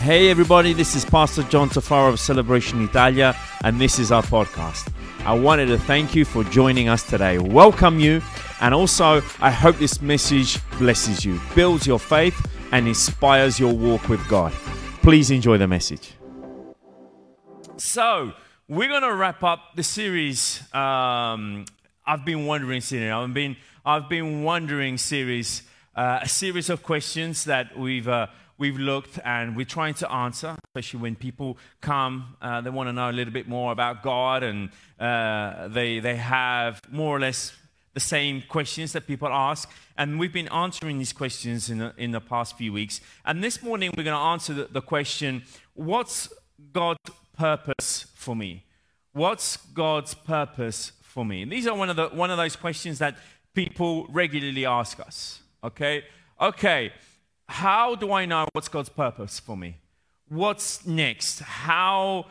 Hey everybody, this is Pastor John Tafaro of Celebration Italia, and this is our podcast. I wanted to thank you for joining us today, welcome you, and also I hope this message blesses you, builds your faith, and inspires your walk with God. Please enjoy the message. So, we're going to wrap up the series. Um, I've been wondering series. I've been, I've been wondering series, uh, a series of questions that we've. Uh, we've looked and we're trying to answer, especially when people come, uh, they want to know a little bit more about God and uh, they, they have more or less the same questions that people ask. And we've been answering these questions in the, in the past few weeks. And this morning we're going to answer the, the question what's God's purpose for me? What's God's purpose for me? And these are one of, the, one of those questions that people regularly ask us. Okay? Okay how do I know what's God's purpose for me? What's next? How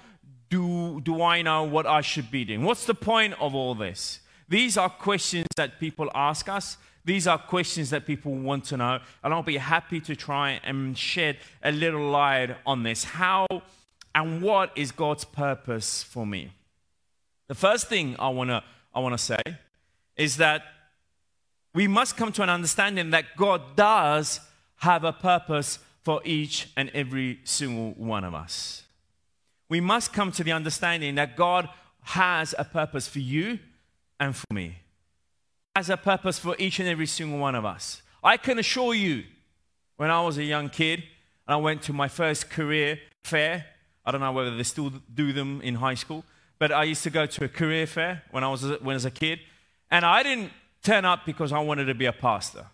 do, do I know what I should be doing? What's the point of all this? These are questions that people ask us. These are questions that people want to know. And I'll be happy to try and shed a little light on this. How and what is God's purpose for me? The first thing I want to I want to say is that we must come to an understanding that God does have a purpose for each and every single one of us. We must come to the understanding that God has a purpose for you and for me. Has a purpose for each and every single one of us. I can assure you, when I was a young kid and I went to my first career fair, I don't know whether they still do them in high school, but I used to go to a career fair when I was when I was a kid, and I didn't turn up because I wanted to be a pastor.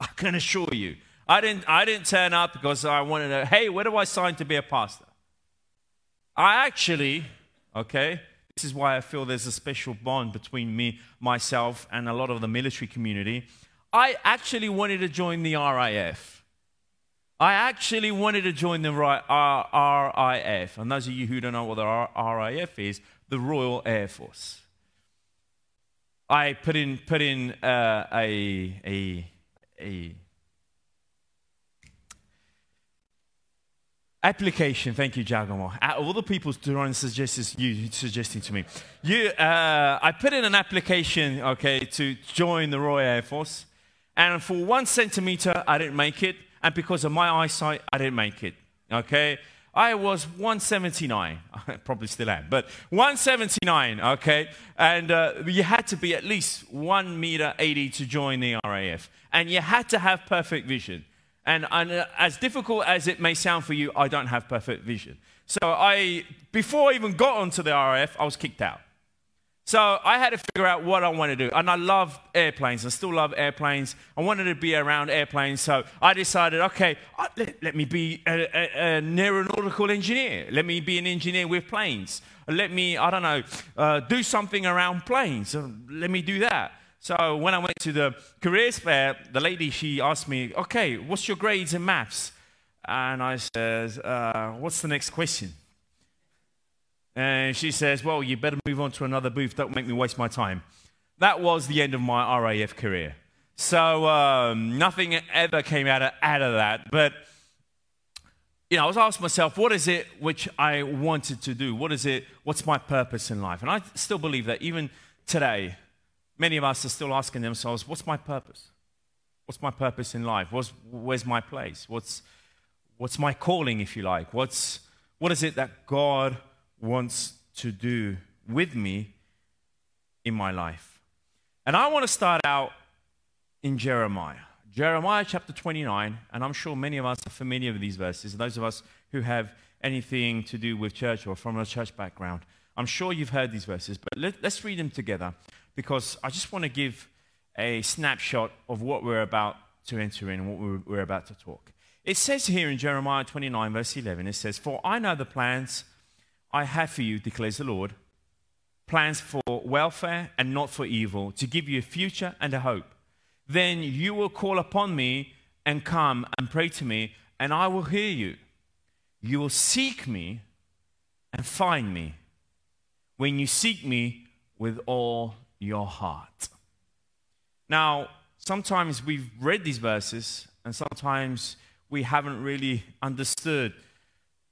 I can assure you. I didn't, I didn't turn up because I wanted to, hey, where do I sign to be a pastor? I actually, okay, this is why I feel there's a special bond between me, myself, and a lot of the military community. I actually wanted to join the RAF. I actually wanted to join the RAF. And those of you who don't know what the RAF is, the Royal Air Force. I put in, put in uh, a, a a application. Thank you, Giacomo. all the people trying to suggest you suggesting to me, you, uh, I put in an application, okay, to join the Royal Air Force, and for one centimeter, I didn't make it, and because of my eyesight, I didn't make it. Okay, I was 179. I probably still am, but 179, okay? And uh, you had to be at least 1 meter 80 to join the RAF. And you had to have perfect vision. And, and uh, as difficult as it may sound for you, I don't have perfect vision. So I, before I even got onto the RAF, I was kicked out. So I had to figure out what I want to do. And I love airplanes. I still love airplanes. I wanted to be around airplanes. So I decided, okay, let, let me be a, a, an aeronautical engineer. Let me be an engineer with planes. Let me, I don't know, uh, do something around planes. Uh, let me do that. So when I went to the careers fair, the lady, she asked me, okay, what's your grades in maths? And I said, uh, what's the next question? And she says, Well, you better move on to another booth. Don't make me waste my time. That was the end of my RAF career. So um, nothing ever came out of, out of that. But, you know, I was asking myself, what is it which I wanted to do? What is it? What's my purpose in life? And I still believe that even today, many of us are still asking themselves, what's my purpose? What's my purpose in life? What's, where's my place? What's, what's my calling, if you like? What's, what is it that God wants to do with me in my life. And I want to start out in Jeremiah. Jeremiah chapter 29, and I'm sure many of us are familiar with these verses. Those of us who have anything to do with church or from a church background, I'm sure you've heard these verses, but let, us read them together because I just want to give a snapshot of what we're about to enter in and what we're, about to talk. It says here in Jeremiah 29, verse 11, it says, For I know the plans I have for you, declares the Lord, plans for welfare and not for evil, to give you a future and a hope. Then you will call upon me and come and pray to me, and I will hear you. You will seek me and find me when you seek me with all your heart. Now, sometimes we've read these verses, and sometimes we haven't really understood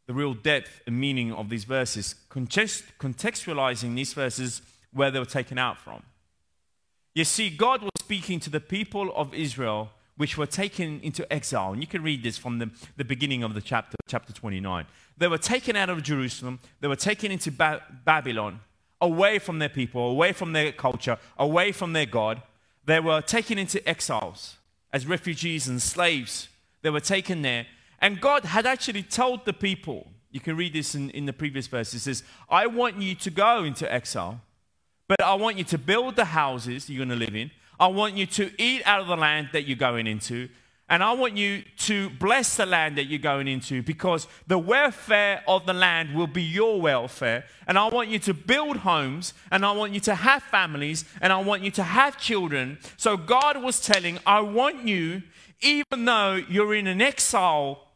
the real depth and meaning of these verses, contextualizing these verses where they were taken out from. You see, God was speaking to the people of Israel which were taken into exile. And you can read this from the, the beginning of the chapter, chapter 29. They were taken out of Jerusalem, they were taken into ba- Babylon, away from their people, away from their culture, away from their God. They were taken into exiles as refugees and slaves. They were taken there. And God had actually told the people, you can read this in, in the previous verse, it says, I want you to go into exile, but I want you to build the houses you're going to live in. I want you to eat out of the land that you're going into. And I want you to bless the land that you're going into because the welfare of the land will be your welfare. And I want you to build homes and I want you to have families and I want you to have children. So God was telling, I want you, even though you're in an exile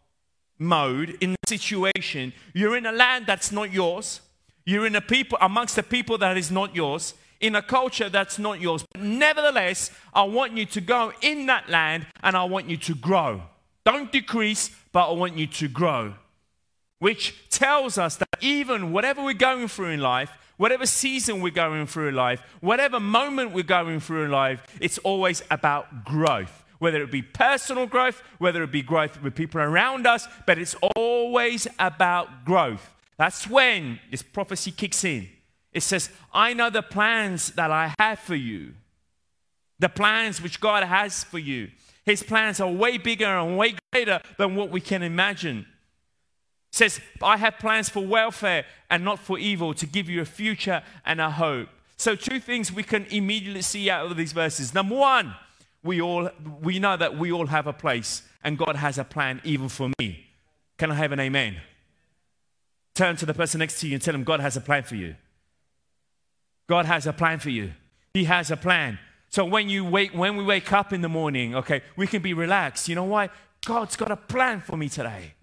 mode in the situation, you're in a land that's not yours, you're in a people amongst the people that is not yours in a culture that's not yours. But nevertheless, I want you to go in that land and I want you to grow. Don't decrease, but I want you to grow. Which tells us that even whatever we're going through in life, whatever season we're going through in life, whatever moment we're going through in life, it's always about growth. Whether it be personal growth, whether it be growth with people around us, but it's always about growth. That's when this prophecy kicks in. It says, I know the plans that I have for you. The plans which God has for you. His plans are way bigger and way greater than what we can imagine. It says, I have plans for welfare and not for evil, to give you a future and a hope. So, two things we can immediately see out of these verses. Number one, we all we know that we all have a place and God has a plan even for me. Can I have an amen? Turn to the person next to you and tell them God has a plan for you. God has a plan for you. He has a plan. So when you wake, when we wake up in the morning, okay, we can be relaxed. You know why? God's got a plan for me today.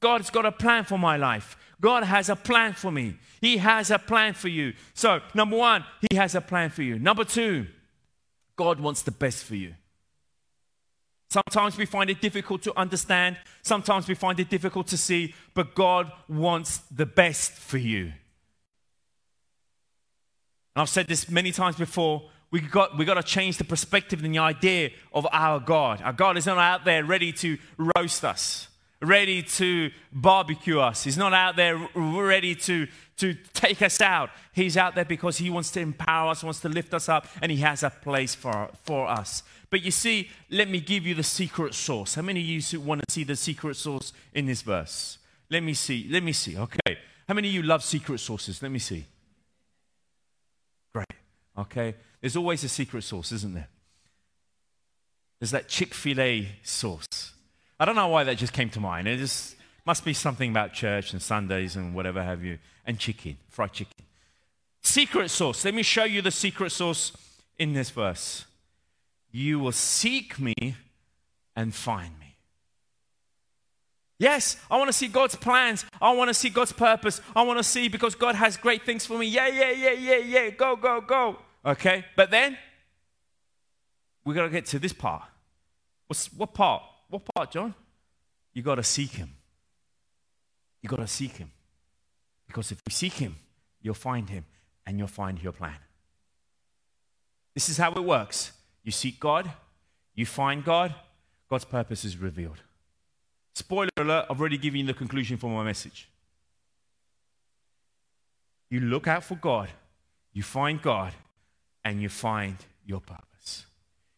God's got a plan for my life. God has a plan for me. He has a plan for you. So, number one, He has a plan for you. Number two, God wants the best for you. Sometimes we find it difficult to understand, sometimes we find it difficult to see, but God wants the best for you. And I've said this many times before. We got, we got to change the perspective and the idea of our God. Our God is not out there ready to roast us, ready to barbecue us. He's not out there ready to, to take us out. He's out there because He wants to empower us, wants to lift us up, and He has a place for, for us. But you see, let me give you the secret sauce. How many of you want to see the secret sauce in this verse? Let me see. Let me see. Okay. How many of you love secret sauces? Let me see. Okay? There's always a secret sauce, isn't there? There's that Chick fil A sauce. I don't know why that just came to mind. It just must be something about church and Sundays and whatever have you, and chicken, fried chicken. Secret sauce. Let me show you the secret sauce in this verse. You will seek me and find me. Yes, I want to see God's plans. I want to see God's purpose. I want to see because God has great things for me. Yeah, yeah, yeah, yeah, yeah. Go, go, go. Okay, but then we got to get to this part. What's, what part? What part, John? You got to seek Him. You got to seek Him. Because if you seek Him, you'll find Him and you'll find your plan. This is how it works. You seek God, you find God, God's purpose is revealed. Spoiler alert, I've already given you the conclusion for my message. You look out for God, you find God, and you find your purpose.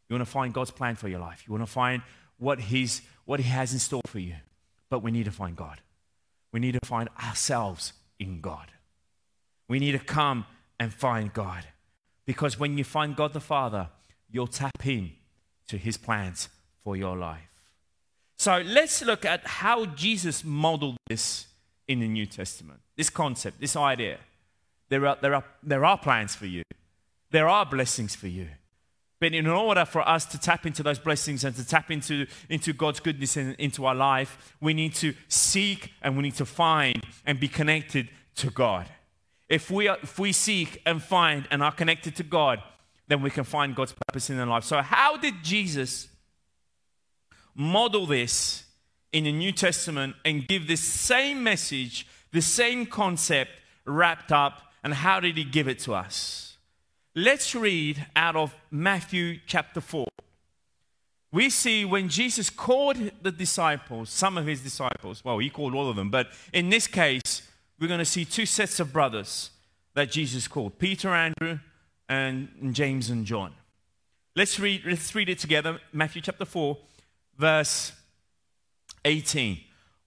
You want to find God's plan for your life. You want to find what, he's, what He has in store for you. But we need to find God. We need to find ourselves in God. We need to come and find God. Because when you find God the Father, you'll tap in to His plans for your life. So let's look at how Jesus modeled this in the New Testament. This concept, this idea. There are, there are, there are plans for you, there are blessings for you. But in order for us to tap into those blessings and to tap into, into God's goodness and into our life, we need to seek and we need to find and be connected to God. If we, are, if we seek and find and are connected to God, then we can find God's purpose in our life. So, how did Jesus model this in the New Testament and give this same message, the same concept wrapped up. And how did he give it to us? Let's read out of Matthew chapter 4. We see when Jesus called the disciples, some of his disciples, well, he called all of them, but in this case, we're going to see two sets of brothers that Jesus called Peter, Andrew, and James and John. Let's read, let's read it together. Matthew chapter 4, verse 18.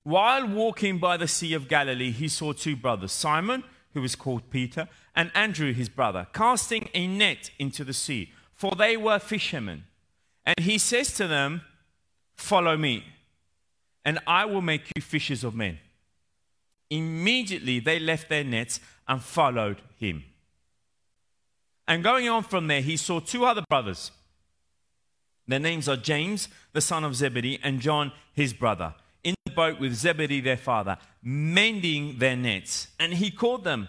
While walking by the Sea of Galilee, he saw two brothers, Simon, who was called Peter, and Andrew, his brother, casting a net into the sea, for they were fishermen. And he says to them, Follow me, and I will make you fishers of men. Immediately they left their nets and followed him. And going on from there, he saw two other brothers. Their names are James, the son of Zebedee, and John, his brother, boat with Zebedee, their father, mending their nets. And he called them.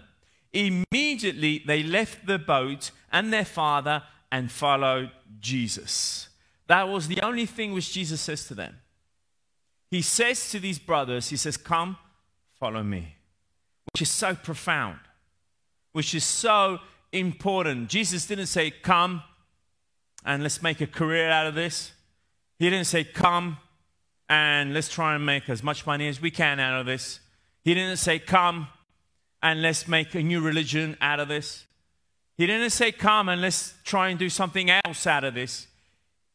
Immediately they left the boat and their father and followed Jesus. That was the only thing which Jesus says to them. He says to these brothers, He says, Come, follow me, which is so profound, which is so important. Jesus didn't say, Come and let's make a career out of this. He didn't say, Come and let's try and make as much money as we can out of this. He didn't say, Come and let's make a new religion out of this. He didn't say, Come and let's try and do something else out of this.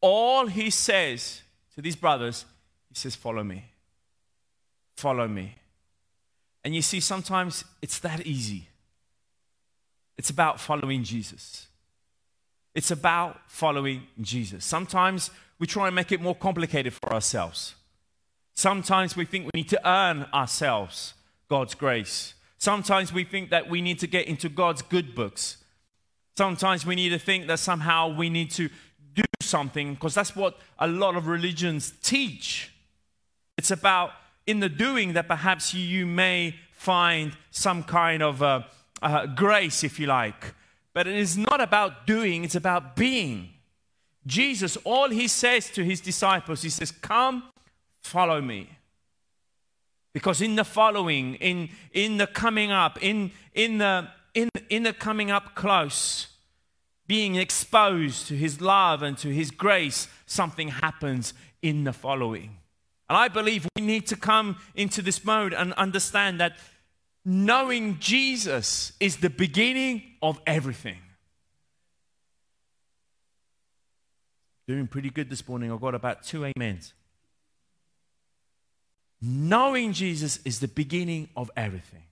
All he says to these brothers, he says, Follow me. Follow me. And you see, sometimes it's that easy. It's about following Jesus. It's about following Jesus. Sometimes we try and make it more complicated for ourselves. Sometimes we think we need to earn ourselves God's grace. Sometimes we think that we need to get into God's good books. Sometimes we need to think that somehow we need to do something because that's what a lot of religions teach. It's about in the doing that perhaps you may find some kind of uh, uh, grace, if you like. But it is not about doing, it's about being. Jesus, all he says to his disciples, he says, Come, follow me. Because in the following, in, in the coming up, in, in, the, in, in the coming up close, being exposed to his love and to his grace, something happens in the following. And I believe we need to come into this mode and understand that knowing Jesus is the beginning of everything. Doing pretty good this morning. I've got about two amens. Knowing Jesus is the beginning of everything.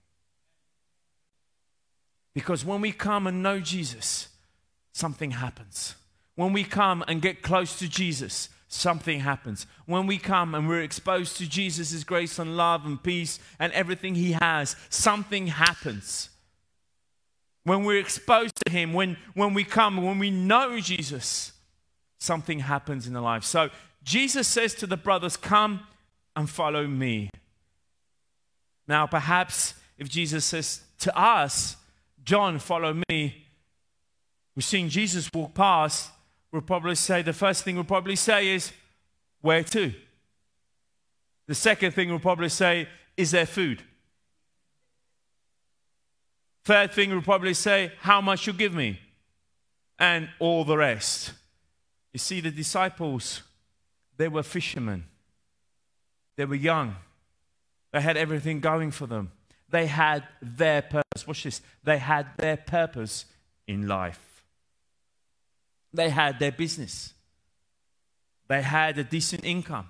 Because when we come and know Jesus, something happens. When we come and get close to Jesus, something happens. When we come and we're exposed to Jesus' grace and love and peace and everything He has, something happens. When we're exposed to Him, when, when we come, when we know Jesus, something happens in the life. So Jesus says to the brothers, Come and follow me. Now, perhaps if Jesus says to us, John, follow me, we've seen Jesus walk past, we'll probably say, the first thing we'll probably say is, Where to? The second thing we'll probably say, Is there food? Third thing we'll probably say, How much you give me? And all the rest. You see, the disciples, they were fishermen. They were young. They had everything going for them. They had their purpose. Watch this. They had their purpose in life. They had their business, they had a decent income.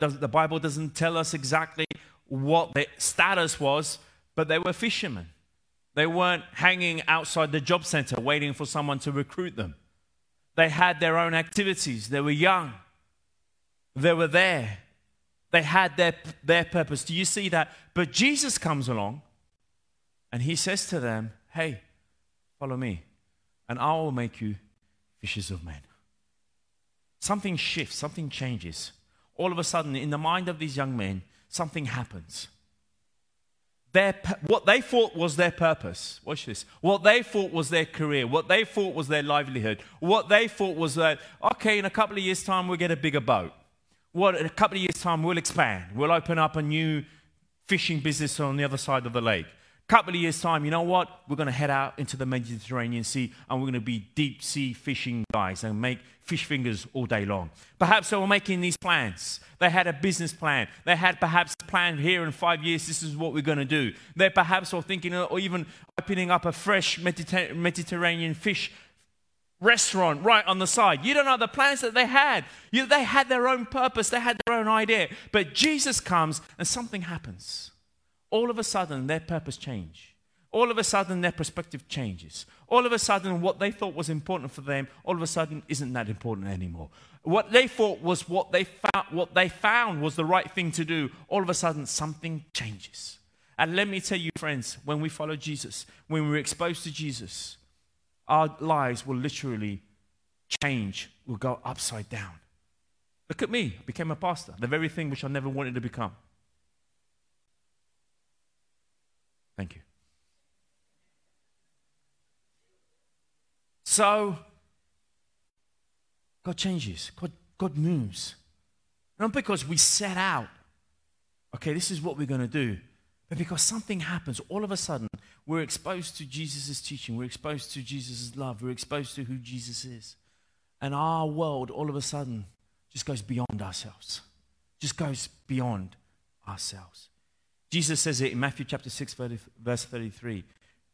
The Bible doesn't tell us exactly what their status was, but they were fishermen. They weren't hanging outside the job center waiting for someone to recruit them. They had their own activities. They were young. They were there. They had their, their purpose. Do you see that? But Jesus comes along and he says to them, Hey, follow me, and I will make you fishers of men. Something shifts, something changes. All of a sudden, in the mind of these young men, something happens. Their, what they thought was their purpose, watch this, what they thought was their career, what they thought was their livelihood, what they thought was that, okay, in a couple of years' time, we'll get a bigger boat. What, in a couple of years' time, we'll expand. We'll open up a new fishing business on the other side of the lake. A Couple of years' time, you know what? We're going to head out into the Mediterranean Sea and we're going to be deep sea fishing guys and make fish fingers all day long. Perhaps they were making these plans. They had a business plan. They had perhaps planned here in five years, this is what we're going to do. They perhaps were thinking or even opening up a fresh Mediter- Mediterranean fish restaurant right on the side. You don't know the plans that they had. You, they had their own purpose, they had their own idea. But Jesus comes and something happens all of a sudden their purpose change. All of a sudden their perspective changes. All of a sudden what they thought was important for them, all of a sudden isn't that important anymore. What they thought was what they found, what they found was the right thing to do, all of a sudden something changes. And let me tell you, friends, when we follow Jesus, when we're exposed to Jesus, our lives will literally change, will go upside down. Look at me, I became a pastor, the very thing which I never wanted to become. Thank you. So, God changes, God, God moves. Not because we set out, okay, this is what we're going to do, but because something happens. All of a sudden, we're exposed to Jesus' teaching, we're exposed to Jesus' love, we're exposed to who Jesus is. And our world, all of a sudden, just goes beyond ourselves, just goes beyond ourselves. Jesus says it in Matthew chapter 6, verse 33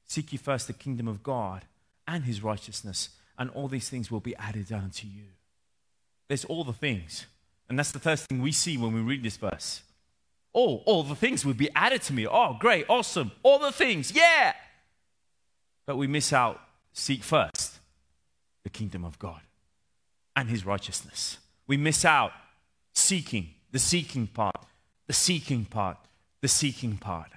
Seek ye first the kingdom of God and his righteousness, and all these things will be added unto you. There's all the things. And that's the first thing we see when we read this verse. Oh, all the things will be added to me. Oh, great, awesome. All the things, yeah. But we miss out, seek first the kingdom of God and his righteousness. We miss out seeking, the seeking part, the seeking part the seeking part.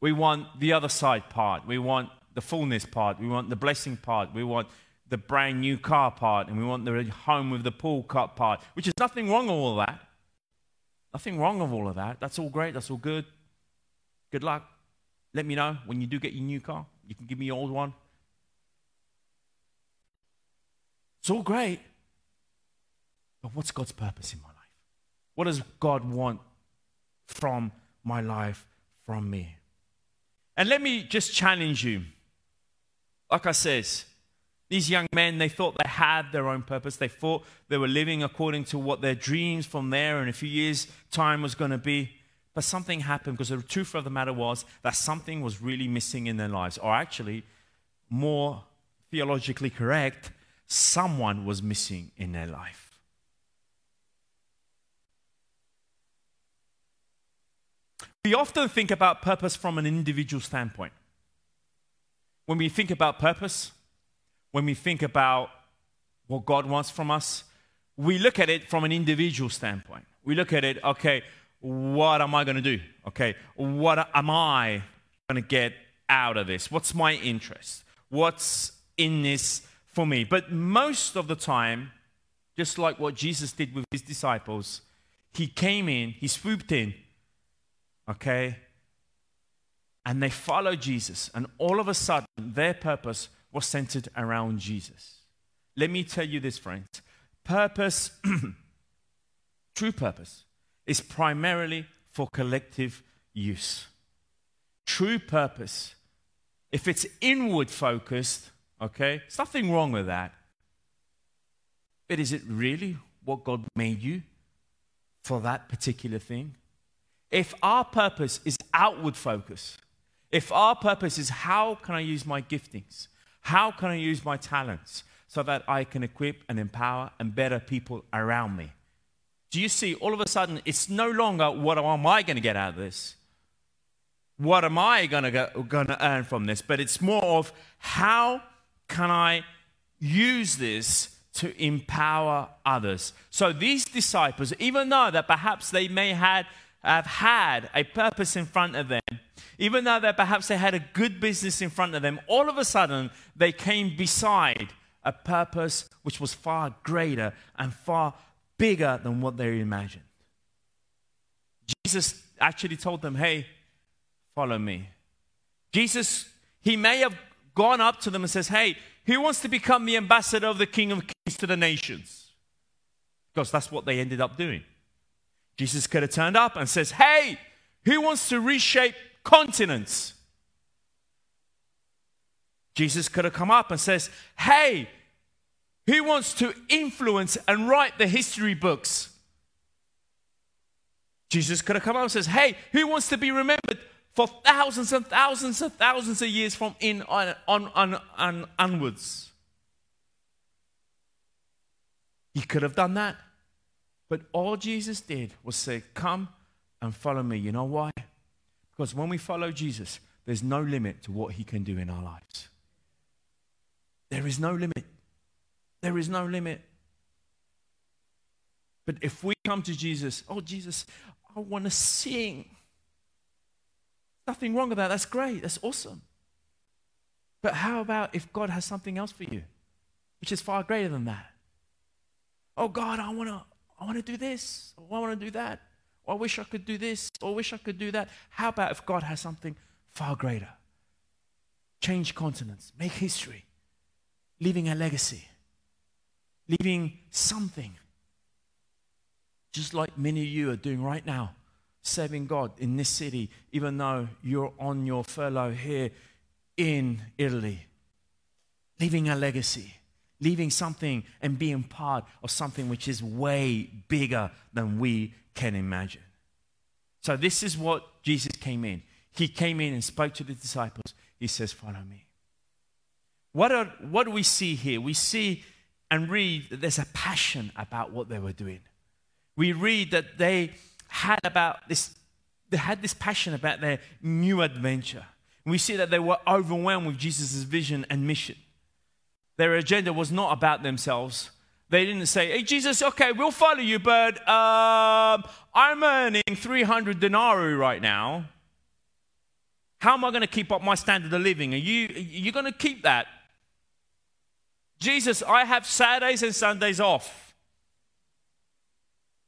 We want the other side part. We want the fullness part. We want the blessing part. We want the brand new car part. And we want the home with the pool cut part, which is nothing wrong with all that. Nothing wrong with all of that. That's all great. That's all good. Good luck. Let me know when you do get your new car. You can give me your old one. It's all great. But what's God's purpose in my life? What does God want from my life, from me. And let me just challenge you. Like I says, these young men, they thought they had their own purpose. They thought they were living according to what their dreams from there in a few years' time was going to be. But something happened because the truth of the matter was that something was really missing in their lives. Or actually, more theologically correct, someone was missing in their life. We often think about purpose from an individual standpoint. When we think about purpose, when we think about what God wants from us, we look at it from an individual standpoint. We look at it, okay, what am I going to do? Okay, what am I going to get out of this? What's my interest? What's in this for me? But most of the time, just like what Jesus did with his disciples, he came in, he swooped in, okay? And they followed Jesus, and all of a sudden, their purpose was centered around Jesus. Let me tell you this, friends. Purpose, true purpose, is primarily for collective use. True purpose, if it's inward focused, okay, there's nothing wrong with that. But is it really what God made you for that particular thing? If our purpose is outward focus, if our purpose is how can I use my giftings? How can I use my talents so that I can equip and empower and better people around me? Do you see, all of a sudden, it's no longer what am I going to get out of this? What am I going to earn from this? But it's more of how can I use this to empower others? So these disciples, even though that perhaps they may have have had a purpose in front of them, even though that perhaps they had a good business in front of them, all of a sudden they came beside a purpose which was far greater and far bigger than what they imagined. Jesus actually told them, Hey, follow me. Jesus, he may have gone up to them and says, Hey, who wants to become the ambassador of the King of Kings to the nations? because that's what they ended up doing. Jesus could have turned up and says, Hey, who wants to reshape continents? Jesus could have come up and says, Hey, who wants to influence and write the history books? Jesus could have come up and says, Hey, who wants to be remembered for thousands and thousands and thousands of years from in on, on, on, on onwards? He could have done that. But all Jesus did was say, Come and follow me. You know why? Because when we follow Jesus, there's no limit to what he can do in our lives. There is no limit. There is no limit. But if we come to Jesus, oh, Jesus, I want to sing. Nothing wrong with that. That's great. That's awesome. But how about if God has something else for you, which is far greater than that? Oh, God, I want to I want to do this, oh, I want to do that, Oh, I wish I could do this, or I wish I could do that. How about if God has something far greater? Change continents, make history, leaving a legacy, leaving something, just like many of you are doing right now, serving God in this city, even though you're on your furlough here in Italy, leaving a legacy leaving something and being part of something which is way bigger than we can imagine. So, this is what Jesus came in. He came in and spoke to the disciples. He says, Follow me. What, are, what do we see here? We see and read that there's a passion about what they were doing. We read that they had about this, they had this passion about their new adventure. we see that they were overwhelmed with Jesus' vision and mission. Their agenda was not about themselves. They didn't say, Hey, Jesus, okay, we'll follow you, but uh, I'm earning 300 denarii right now. How am I going to keep up my standard of living? Are you, are you going to keep that? Jesus, I have Saturdays and Sundays off.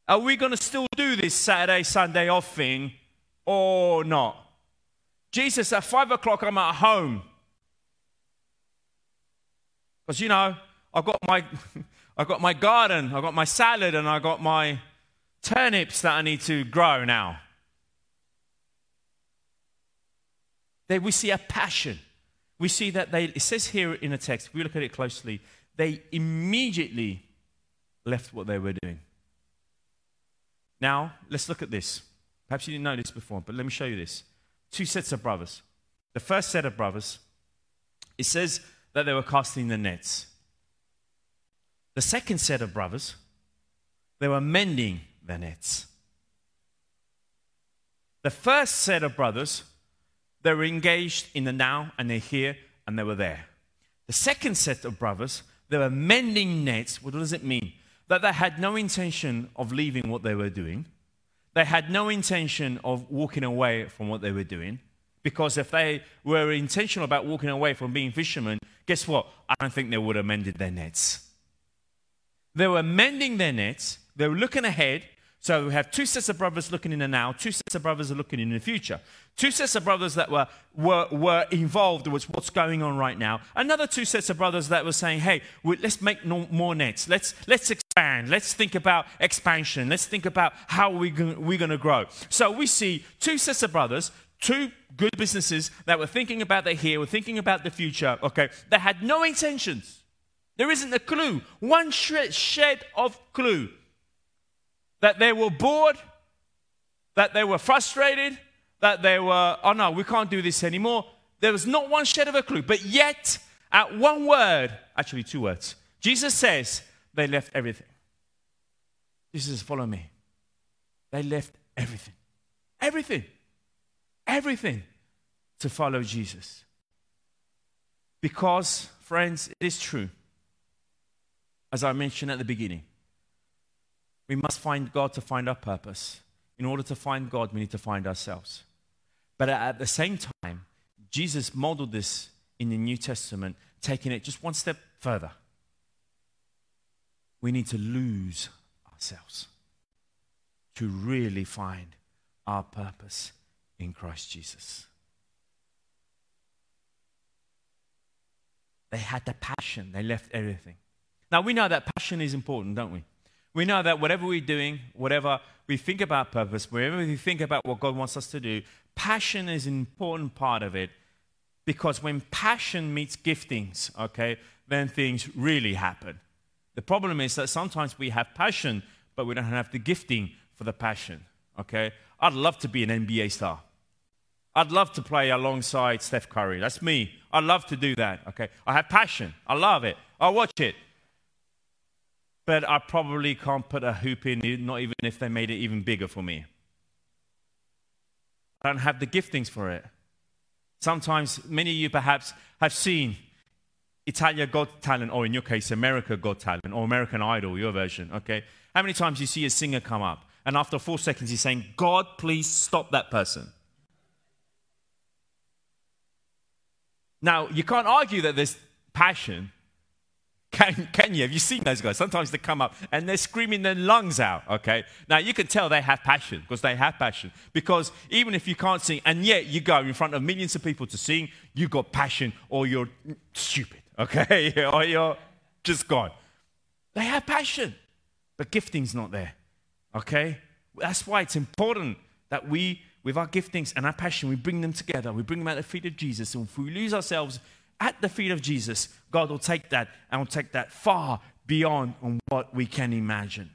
Are we going to still do this Saturday, Sunday off thing or not? Jesus, at five o'clock, I'm at home. Because, you know, I've got, my, I've got my garden, I've got my salad, and I've got my turnips that I need to grow now. We see a passion. We see that they, it says here in the text, if we look at it closely, they immediately left what they were doing. Now, let's look at this. Perhaps you didn't know this before, but let me show you this. Two sets of brothers. The first set of brothers, it says that they were casting the nets. The second set of brothers, they were mending the nets. The first set of brothers, they were engaged in the now and they're here and they were there. The second set of brothers, they were mending nets. What does it mean? That they had no intention of leaving what they were doing. They had no intention of walking away from what they were doing. Because if they were intentional about walking away from being fishermen, guess what? I don't think they would have mended their nets. They were mending their nets, they were looking ahead. So we have two sets of brothers looking in the now, two sets of brothers are looking in the future. Two sets of brothers that were, were, were involved with what's going on right now. Another two sets of brothers that were saying, hey, let's make no, more nets. Let's, let's expand. Let's think about expansion. Let's think about how we, we're going to grow. So we see two sets of brothers, two good businesses that were thinking about the here, were thinking about the future, okay, they had no intentions. There isn't a clue, one shed of clue that they were bored, that they were frustrated, that they were, oh no, we can't do this anymore. There was not one shed of a clue. But yet, at one word, actually two words, Jesus says they left everything. Jesus, follow me. They left everything. Everything everything to follow Jesus. Because, friends, it is true, as I mentioned at the beginning, we must find God to find our purpose. In order to find God, we need to find ourselves. But at the same time, Jesus modeled this in the New Testament, taking it just one step further. We need to lose ourselves to really find our purpose in Christ Jesus. They had the passion, they left everything. Now, we know that passion is important, don't we? We know that whatever we're doing, whatever we think about purpose, wherever we think about what God wants us to do, passion is an important part of it because when passion meets giftings, okay, then things really happen. The problem is that sometimes we have passion, but we don't have the gifting for the passion, okay? I'd love to be an NBA star. I'd love to play alongside Steph Curry. That's me. I'd love to do that, okay? I have passion. I love it. I watch it. But I probably can't put a hoop in, not even if they made it even bigger for me. I don't have the giftings for it. Sometimes, many of you perhaps have seen Italia Got Talent, or in your case, America Got Talent, or American Idol, your version, okay? How many times you see a singer come up, and after four seconds he's saying, God, please stop that person? Now, you can't argue that there's passion. Can, can you? Have you seen those guys? Sometimes they come up and they're screaming their lungs out, okay? Now, you can tell they have passion because they have passion. Because even if you can't sing and yet you go in front of millions of people to sing, you got passion or you're stupid, okay? or you're just gone. They have passion, but gifting's not there, okay? That's why it's important that we with our giftings and our passion, we bring them together. We bring them at the feet of Jesus. And if we lose ourselves at the feet of Jesus, God will take that and will take that far beyond on what we can imagine.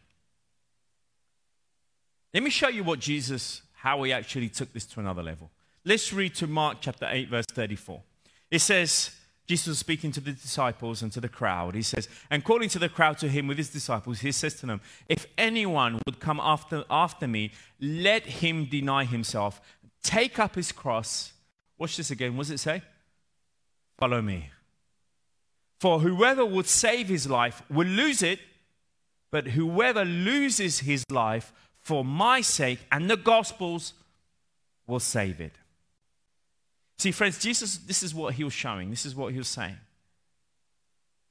Let me show you what Jesus, how he actually took this to another level. Let's read to Mark chapter 8, verse 34. It says, Jesus was speaking to the disciples and to the crowd. He says, and calling to the crowd to him with his disciples, he says to them, If anyone would come after, after me, let him deny himself, take up his cross. Watch this again. What does it say? Follow me. For whoever would save his life will lose it, but whoever loses his life for my sake and the gospel's will save it. See, friends, Jesus, this is what he was showing. This is what he was saying.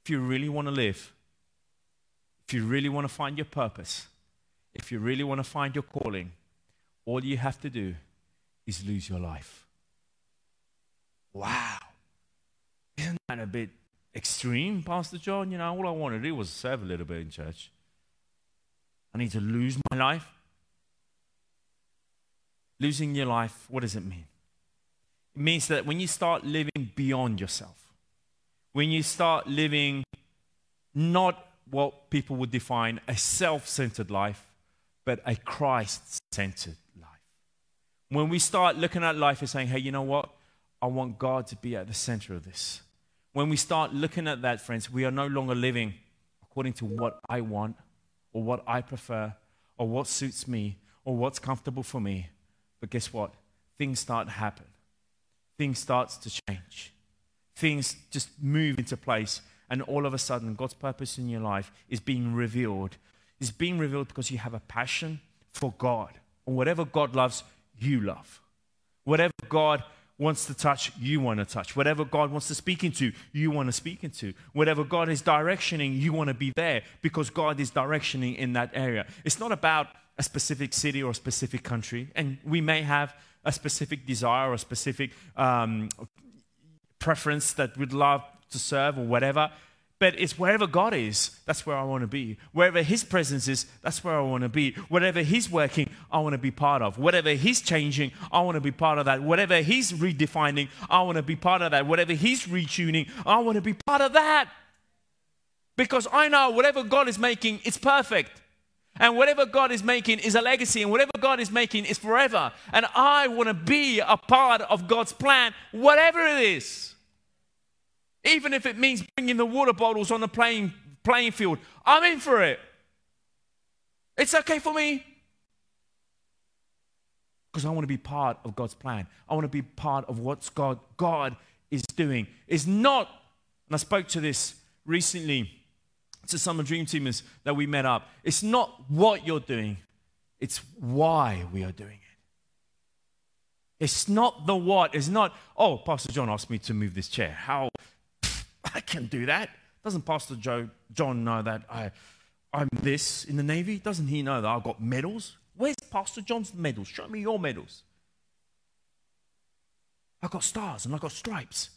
If you really want to live, if you really want to find your purpose, if you really want to find your calling, all you have to do is lose your life. Wow. Isn't that a bit extreme, Pastor John? You know, all I want to do was serve a little bit in church. I need to lose my life. Losing your life, what does it mean? Means that when you start living beyond yourself, when you start living not what people would define a self centered life, but a Christ centered life. When we start looking at life and saying, hey, you know what? I want God to be at the center of this. When we start looking at that, friends, we are no longer living according to what I want or what I prefer or what suits me or what's comfortable for me. But guess what? Things start to happen things starts to change. Things just move into place, and all of a sudden, God's purpose in your life is being revealed. It's being revealed because you have a passion for God. And whatever God loves, you love. Whatever God wants to touch, you want to touch. Whatever God wants to speak into, you want to speak into. Whatever God is directioning, you want to be there because God is directioning in that area. It's not about a specific city or a specific country, and we may have a specific desire or a specific um, preference that we'd love to serve or whatever. But it's wherever God is, that's where I want to be. Wherever His presence is, that's where I want to be. Whatever He's working, I want to be part of. Whatever He's changing, I want to be part of that. Whatever He's redefining, I want to be part of that. Whatever He's retuning, I want to be part of that. Because I know whatever God is making, it's perfect. And whatever God is making is a legacy, and whatever God is making is forever. And I want to be a part of God's plan, whatever it is. Even if it means bringing the water bottles on the playing, playing field, I'm in for it. It's okay for me. Because I want to be part of God's plan. I want to be part of what God, God is doing. It's not, and I spoke to this recently to some of the dream teamers that we met up. It's not what you're doing, it's why we are doing it. It's not the what. It's not, oh, Pastor John asked me to move this chair. How? I can do that. Doesn't Pastor Joe, John know that I, I'm this in the Navy? Doesn't he know that I've got medals? Where's Pastor John's medals? Show me your medals. I've got stars and I've got stripes.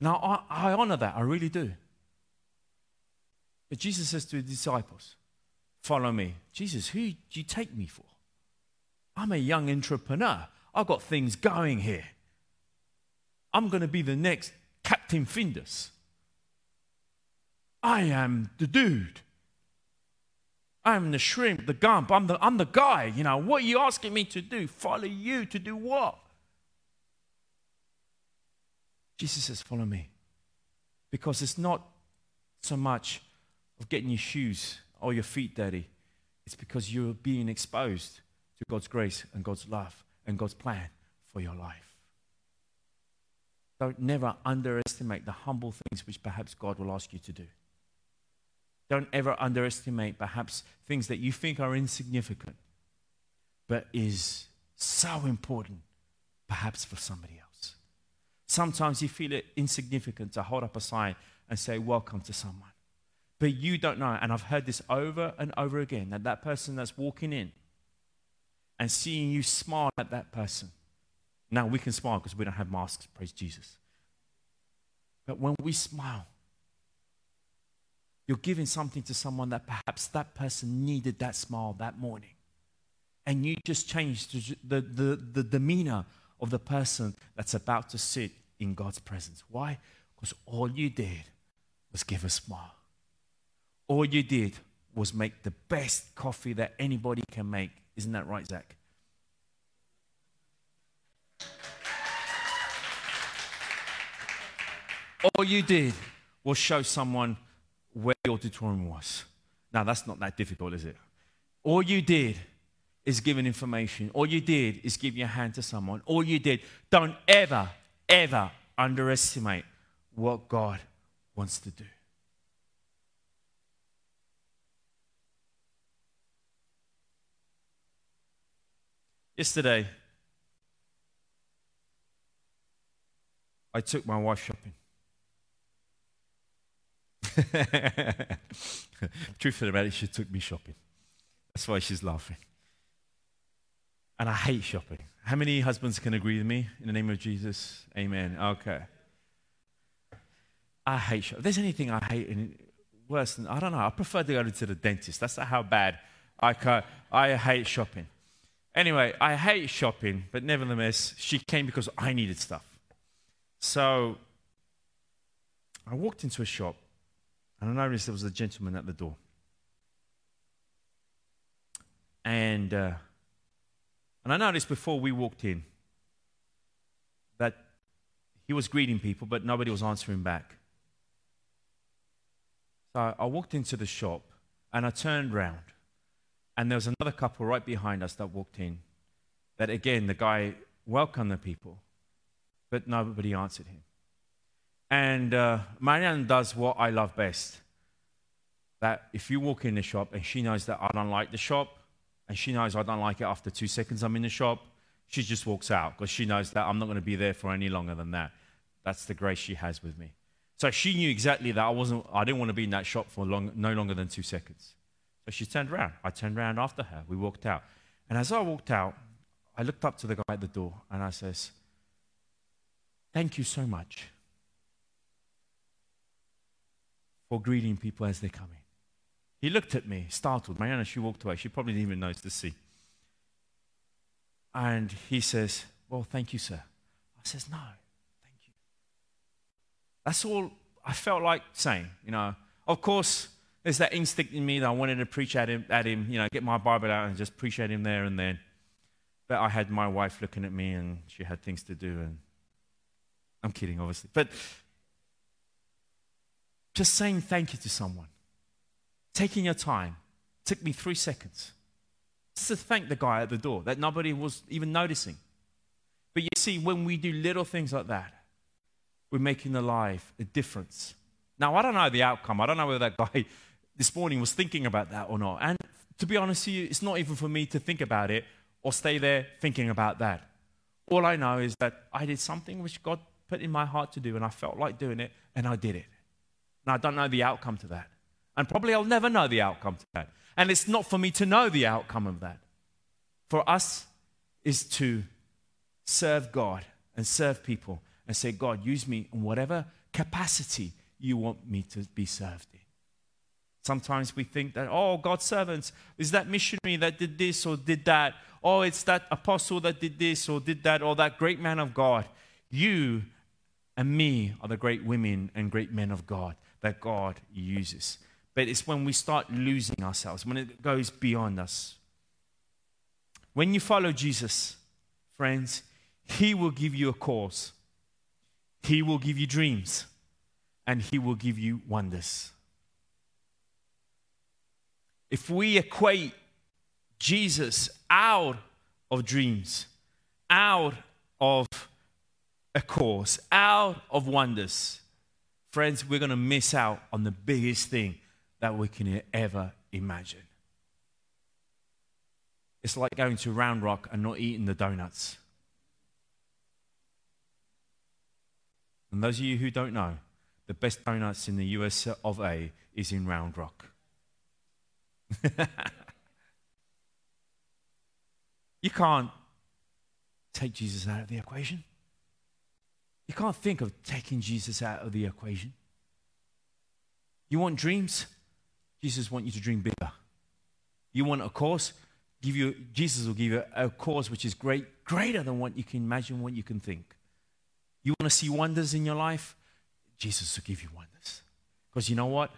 Now, I, I honor that. I really do. But Jesus says to his disciples, Follow me. Jesus, who do you take me for? I'm a young entrepreneur. I've got things going here. I'm going to be the next Captain Findus. I am the dude. I'm the shrimp, the gump. I'm the, I'm the guy. You know, what are you asking me to do? Follow you to do what? Jesus says, Follow me. Because it's not so much of getting your shoes or your feet dirty, it's because you're being exposed to God's grace and God's love and God's plan for your life. Don't never underestimate the humble things which perhaps God will ask you to do. Don't ever underestimate perhaps things that you think are insignificant, but is so important perhaps for somebody else. Sometimes you feel it insignificant to hold up a sign and say, Welcome to someone. But you don't know, and I've heard this over and over again, that that person that's walking in and seeing you smile at that person. Now we can smile because we don't have masks, praise Jesus. But when we smile, you're giving something to someone that perhaps that person needed that smile that morning. And you just changed the, the, the demeanor of the person that's about to sit in God's presence. Why? Because all you did was give a smile. All you did was make the best coffee that anybody can make. Isn't that right, Zach? All you did was show someone where the auditorium was. Now, that's not that difficult, is it? All you did is give information. All you did is give your hand to someone. All you did. Don't ever, ever underestimate what God wants to do. Yesterday, I took my wife shopping. Truth of the matter, she took me shopping. That's why she's laughing. And I hate shopping. How many husbands can agree with me in the name of Jesus? Amen. Okay. I hate shopping. If there's anything I hate in, worse than, I don't know, I prefer to go to the dentist. That's how bad I, can, I hate shopping. Anyway, I hate shopping, but nevertheless, she came because I needed stuff. So I walked into a shop and I noticed there was a gentleman at the door. And, uh, and I noticed before we walked in that he was greeting people, but nobody was answering back. So I walked into the shop and I turned round. And there was another couple right behind us that walked in. That again, the guy welcomed the people, but nobody answered him. And uh, Marianne does what I love best. That if you walk in the shop and she knows that I don't like the shop, and she knows I don't like it after two seconds I'm in the shop, she just walks out because she knows that I'm not going to be there for any longer than that. That's the grace she has with me. So she knew exactly that I wasn't. I didn't want to be in that shop for long, no longer than two seconds. She turned around. I turned around after her. We walked out. And as I walked out, I looked up to the guy at the door and I says, "Thank you so much for greeting people as they come in. He looked at me, startled. Mariana, she walked away. She probably didn't even notice the sea. And he says, Well, thank you, sir. I says, No, thank you. That's all I felt like saying. You know, of course, there's that instinct in me that I wanted to preach at him, at him, you know, get my Bible out and just preach at him there and then. But I had my wife looking at me and she had things to do and I'm kidding, obviously. But just saying thank you to someone, taking your time, took me three seconds just to thank the guy at the door that nobody was even noticing. But you see, when we do little things like that, we're making a life a difference. Now, I don't know the outcome. I don't know whether that guy this morning was thinking about that or not. And to be honest with you, it's not even for me to think about it or stay there thinking about that. All I know is that I did something which God put in my heart to do, and I felt like doing it, and I did it. And I don't know the outcome to that. And probably I'll never know the outcome to that. And it's not for me to know the outcome of that. For us is to serve God and serve people and say, God, use me in whatever capacity you want me to be served in. Sometimes we think that, oh, God's servants, is that missionary that did this or did that? Oh, it's that apostle that did this or did that, or that great man of God. You and me are the great women and great men of God that God uses. But it's when we start losing ourselves, when it goes beyond us. When you follow Jesus, friends, He will give you a cause, He will give you dreams, and He will give you wonders. If we equate Jesus out of dreams, out of a course, out of wonders, friends, we're going to miss out on the biggest thing that we can ever imagine. It's like going to Round Rock and not eating the donuts. And those of you who don't know, the best donuts in the US of A is in Round Rock. you can't take Jesus out of the equation. You can't think of taking Jesus out of the equation. You want dreams? Jesus wants you to dream bigger. You want a course? Give you, Jesus will give you a course which is great, greater than what you can imagine, what you can think. You want to see wonders in your life? Jesus will give you wonders. Because you know what?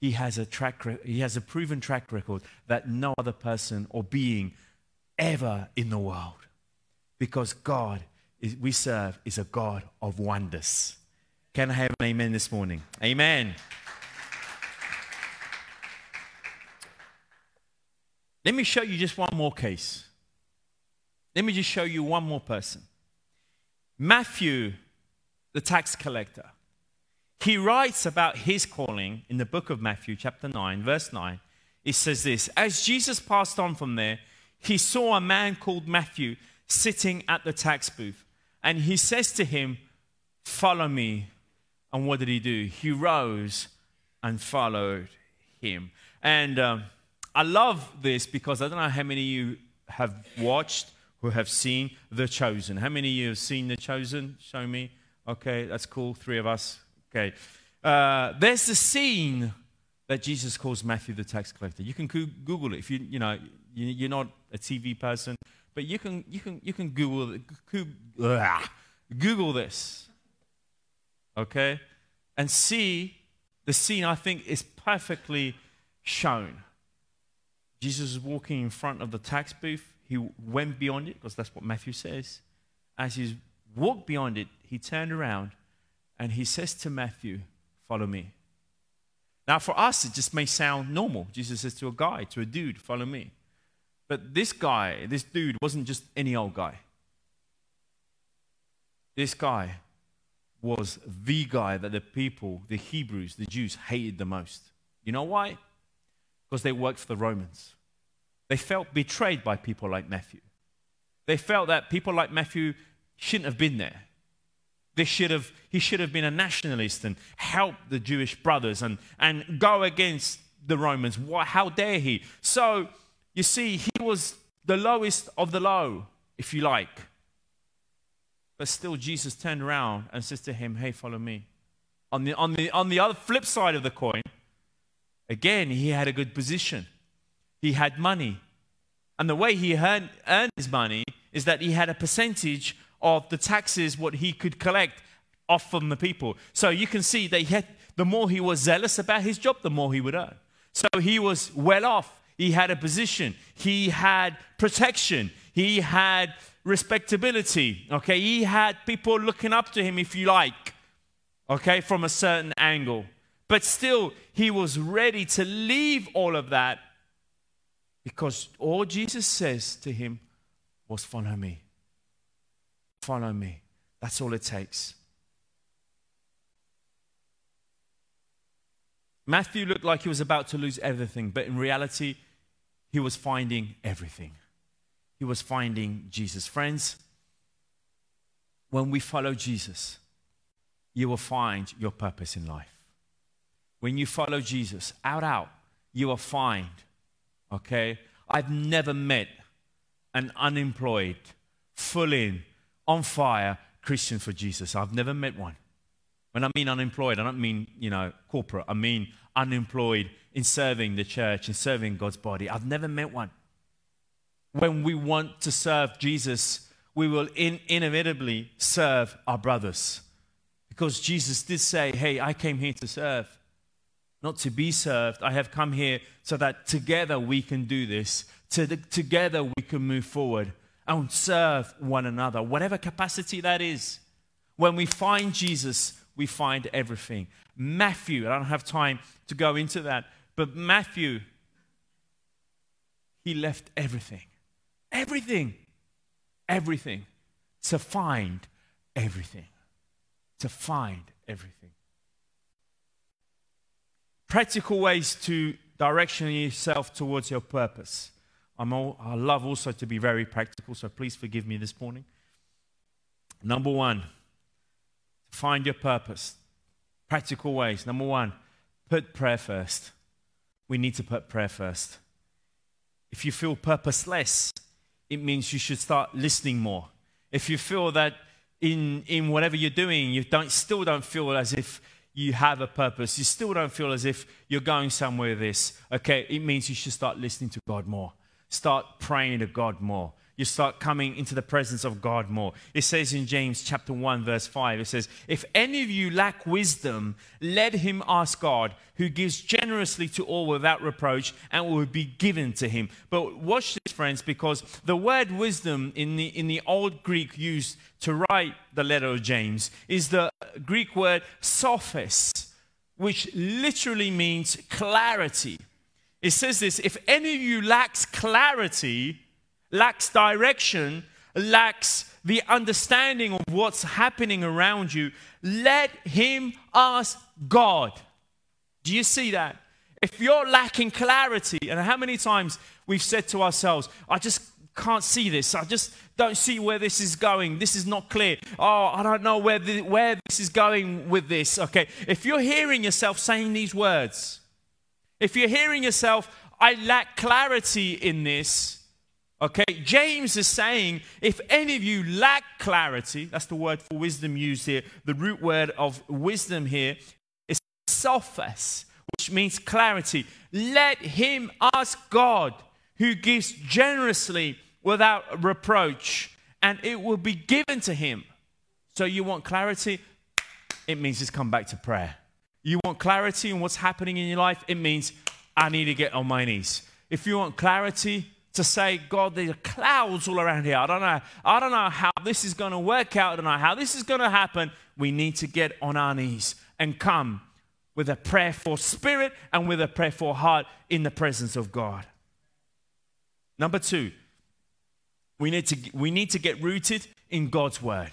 He has a track he has a proven track record that no other person or being ever in the world. Because God is, we serve is a God of wonders. Can I have an amen this morning? Amen. Let me show you just one more case. Let me just show you one more person. Matthew, the tax collector. He writes about his calling in the book of Matthew, chapter 9, verse 9. It says this As Jesus passed on from there, he saw a man called Matthew sitting at the tax booth. And he says to him, Follow me. And what did he do? He rose and followed him. And um, I love this because I don't know how many of you have watched who have seen The Chosen. How many of you have seen The Chosen? Show me. Okay, that's cool. Three of us. Okay. Uh, there's the scene that Jesus calls Matthew the tax collector. You can Google it if you you know you're not a TV person, but you can you can you can Google Google this, okay, and see the scene. I think is perfectly shown. Jesus is walking in front of the tax booth. He went beyond it because that's what Matthew says. As he walked beyond it, he turned around and he says to Matthew, Follow me. Now, for us, it just may sound normal. Jesus says to a guy, to a dude, Follow me. But this guy, this dude, wasn't just any old guy. This guy was the guy that the people, the Hebrews, the Jews, hated the most. You know why? because they worked for the Romans. They felt betrayed by people like Matthew. They felt that people like Matthew shouldn't have been there. They should have, he should have been a nationalist and helped the Jewish brothers and, and go against the Romans. What, how dare he? So, you see, he was the lowest of the low, if you like. But still, Jesus turned around and says to him, Hey, follow me. On the, on the, on the other flip side of the coin, Again, he had a good position. He had money. And the way he earned, earned his money is that he had a percentage of the taxes, what he could collect off from the people. So you can see that had, the more he was zealous about his job, the more he would earn. So he was well off. He had a position. He had protection. He had respectability. Okay. He had people looking up to him, if you like, okay, from a certain angle. But still, he was ready to leave all of that because all Jesus says to him was, Follow me. Follow me. That's all it takes. Matthew looked like he was about to lose everything, but in reality, he was finding everything. He was finding Jesus. Friends, when we follow Jesus, you will find your purpose in life when you follow Jesus out out, you will find, okay? I've never met an unemployed, full in, on fire Christian for Jesus. I've never met one. When I mean unemployed, I don't mean, you know, corporate. I mean unemployed in serving the church, in serving God's body. I've never met one. When we want to serve Jesus, we will in, inevitably serve our brothers. Because Jesus did say, Hey, I came here to serve, not to be served. I have come here so that together we can do this. To the, together we can move forward and serve one another, whatever capacity that is. When we find Jesus, we find everything. Matthew, I don't have time to go into that, but Matthew, he left everything. Everything. Everything. To find everything. To find everything. Practical ways to direction yourself towards your purpose. I'm all, I love also to be very practical, so please forgive me this morning. Number one, find your purpose. Practical ways. Number one, put prayer first. We need to put prayer first. If you feel purposeless, it means you should start listening more. If you feel that in, in whatever you're doing, you don't, still don't feel as if you have a purpose, you still don't feel as if you're going somewhere with this, okay, it means you should start listening to God more start praying to God more. You start coming into the presence of God more. It says in James chapter 1 verse 5 it says, "If any of you lack wisdom, let him ask God, who gives generously to all without reproach, and will be given to him." But watch this friends because the word wisdom in the in the old Greek used to write the letter of James is the Greek word sophos, which literally means clarity. It says this if any of you lacks clarity, lacks direction, lacks the understanding of what's happening around you, let him ask God. Do you see that? If you're lacking clarity, and how many times we've said to ourselves, I just can't see this. I just don't see where this is going. This is not clear. Oh, I don't know where, the, where this is going with this. Okay. If you're hearing yourself saying these words, if you're hearing yourself, I lack clarity in this, okay, James is saying, if any of you lack clarity, that's the word for wisdom used here, the root word of wisdom here is sophos, which means clarity. Let him ask God, who gives generously without reproach, and it will be given to him. So you want clarity? It means just come back to prayer. You want clarity in what's happening in your life? It means I need to get on my knees. If you want clarity to say, God, there are clouds all around here. I don't know. I don't know how this is going to work out. I don't know how this is going to happen. We need to get on our knees and come with a prayerful spirit and with a prayerful heart in the presence of God. Number two, we need to, we need to get rooted in God's word.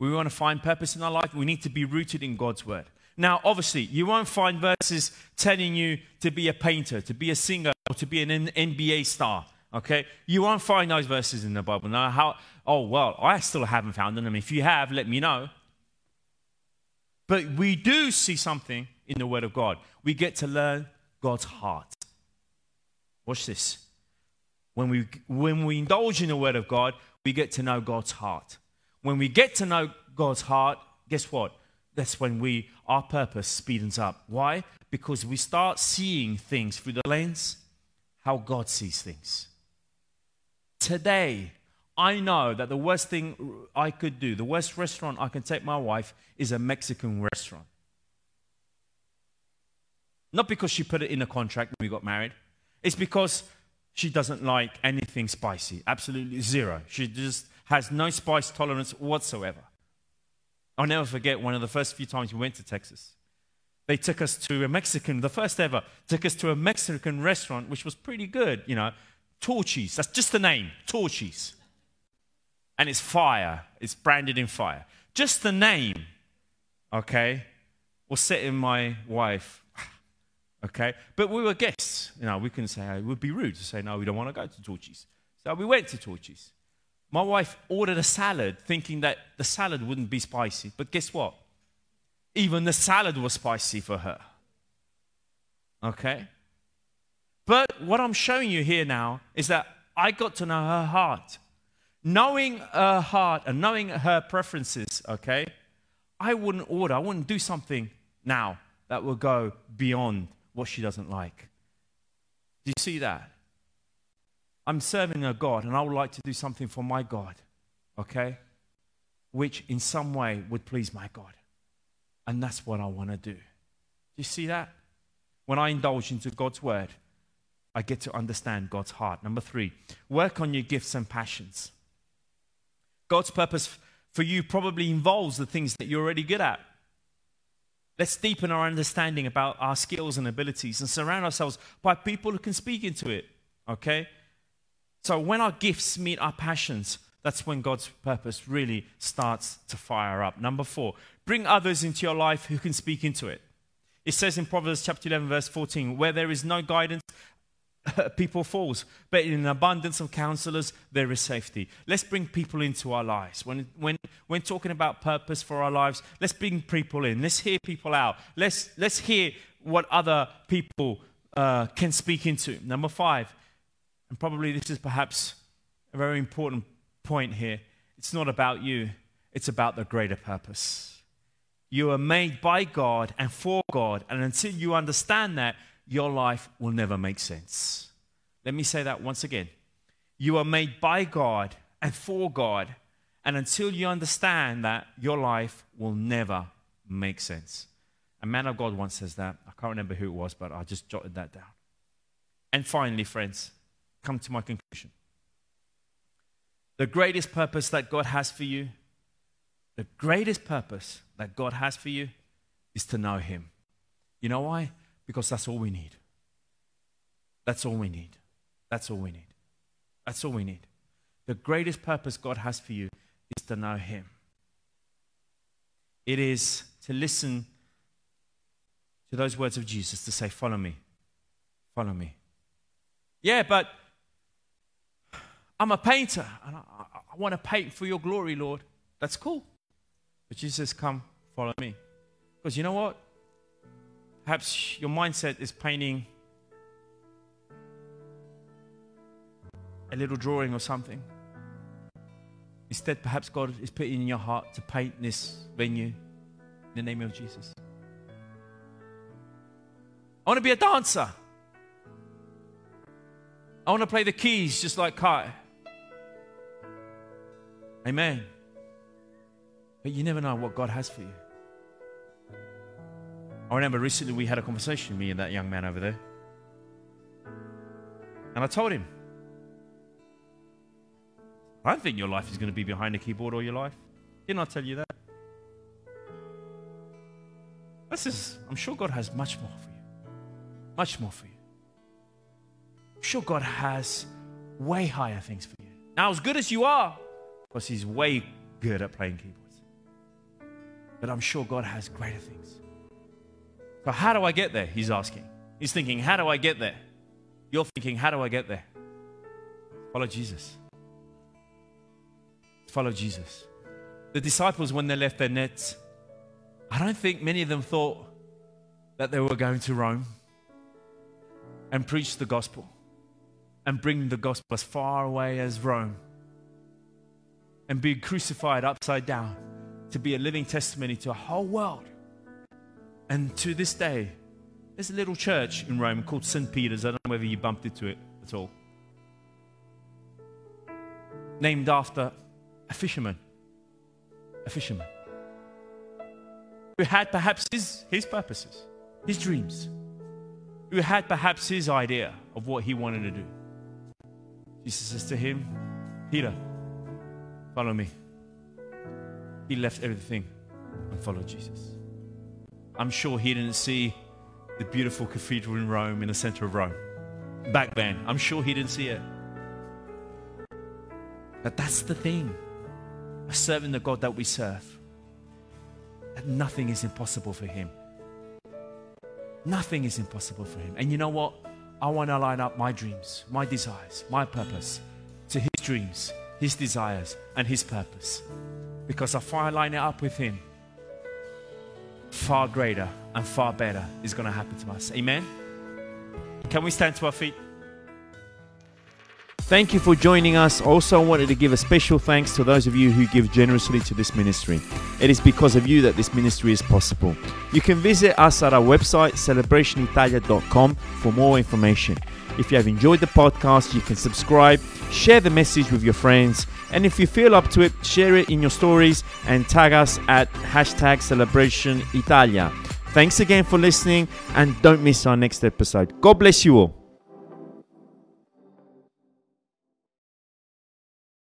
We want to find purpose in our life. We need to be rooted in God's word. Now, obviously, you won't find verses telling you to be a painter, to be a singer, or to be an NBA star. Okay? You won't find those verses in the Bible. Now, how? Oh, well, I still haven't found them. If you have, let me know. But we do see something in the Word of God. We get to learn God's heart. Watch this. When we, when we indulge in the Word of God, we get to know God's heart. When we get to know God's heart, guess what? That's when we our purpose speeds up. Why? Because we start seeing things through the lens how God sees things. Today, I know that the worst thing I could do, the worst restaurant I can take my wife is a Mexican restaurant. Not because she put it in a contract when we got married. It's because she doesn't like anything spicy. Absolutely zero. She just has no spice tolerance whatsoever. I'll never forget one of the first few times we went to Texas. They took us to a Mexican, the first ever, took us to a Mexican restaurant, which was pretty good, you know. Torchy's, that's just the name, Torchy's. And it's fire, it's branded in fire. Just the name, okay, was setting my wife, okay. But we were guests, you know, we couldn't say, it would be rude to say, no, we don't want to go to Torchy's. So we went to Torchy's. My wife ordered a salad thinking that the salad wouldn't be spicy. But guess what? Even the salad was spicy for her. Okay? But what I'm showing you here now is that I got to know her heart. Knowing her heart and knowing her preferences, okay? I wouldn't order, I wouldn't do something now that will go beyond what she doesn't like. Do you see that? I'm serving a God and I would like to do something for my God, okay? Which in some way would please my God. And that's what I want to do. Do you see that? When I indulge into God's word, I get to understand God's heart. Number three, work on your gifts and passions. God's purpose for you probably involves the things that you're already good at. Let's deepen our understanding about our skills and abilities and surround ourselves by people who can speak into it. Okay? So when our gifts meet our passions, that's when God's purpose really starts to fire up. Number four, bring others into your life who can speak into it. It says in Proverbs chapter 11, verse 14, where there is no guidance, people falls, but in an abundance of counselors, there is safety. Let's bring people into our lives. When, when, when talking about purpose for our lives, let's bring people in. Let's hear people out. Let's, let's hear what other people uh, can speak into. Number five, and probably this is perhaps a very important point here it's not about you, it's about the greater purpose. You are made by God and for God, and until you understand that, your life will never make sense. Let me say that once again. You are made by God and for God, and until you understand that, your life will never make sense. A man of God once says that. I can't remember who it was, but I just jotted that down. And finally, friends, come to my conclusion. The greatest purpose that God has for you, the greatest purpose that God has for you is to know Him. You know why? Because that's all we need. That's all we need. That's all we need. That's all we need. The greatest purpose God has for you is to know Him. It is to listen to those words of Jesus to say, Follow me. Follow me. Yeah, but I'm a painter and I, I, want to paint for your glory, Lord. That's cool. But Jesus, says, come, follow me. Because you know what? Perhaps your mindset is painting a little drawing or something. Instead, perhaps God is putting in your heart to paint this venue in the name of Jesus. I want to be a dancer. I want to play the keys just like Kai. Amen. But you never know what God has for you. I remember recently we had a conversation, me and that young man over there. And I told him, I don't think your life is going to be behind a keyboard all your life. Didn't I tell you that? This is, I'm sure God has much more for you. Much more for you. I'm sure God has way higher things for you. Now, as good as you are, because he's way good at playing keyboards. But I'm sure God has greater things. So, how do I get there? He's asking. He's thinking, how do I get there? You're thinking, how do I get there? Follow Jesus. Follow Jesus. The disciples, when they left their nets, I don't think many of them thought that they were going to Rome and preach the gospel and bring the gospel as far away as Rome and be crucified upside down to be a living testimony to a whole world. And to this day, there's a little church in Rome called St. Peter's. I don't know whether you bumped into it at all. Named after a fisherman. A fisherman. Who had perhaps his, his purposes, his dreams. Who had perhaps his idea of what he wanted to do. Jesus says to him, Peter, Follow me. He left everything and followed Jesus. I'm sure he didn't see the beautiful cathedral in Rome, in the center of Rome. Back then, I'm sure he didn't see it. But that's the thing. Of serving the God that we serve, that nothing is impossible for him. Nothing is impossible for him. And you know what? I want to line up my dreams, my desires, my purpose to his dreams his desires, and His purpose. Because if I line it up with Him, far greater and far better is going to happen to us. Amen? Can we stand to our feet? Thank you for joining us. Also, I wanted to give a special thanks to those of you who give generously to this ministry. It is because of you that this ministry is possible. You can visit us at our website, celebrationitalia.com, for more information. If you have enjoyed the podcast, you can subscribe, share the message with your friends, and if you feel up to it, share it in your stories and tag us at hashtag celebration Italia. Thanks again for listening, and don't miss our next episode. God bless you all.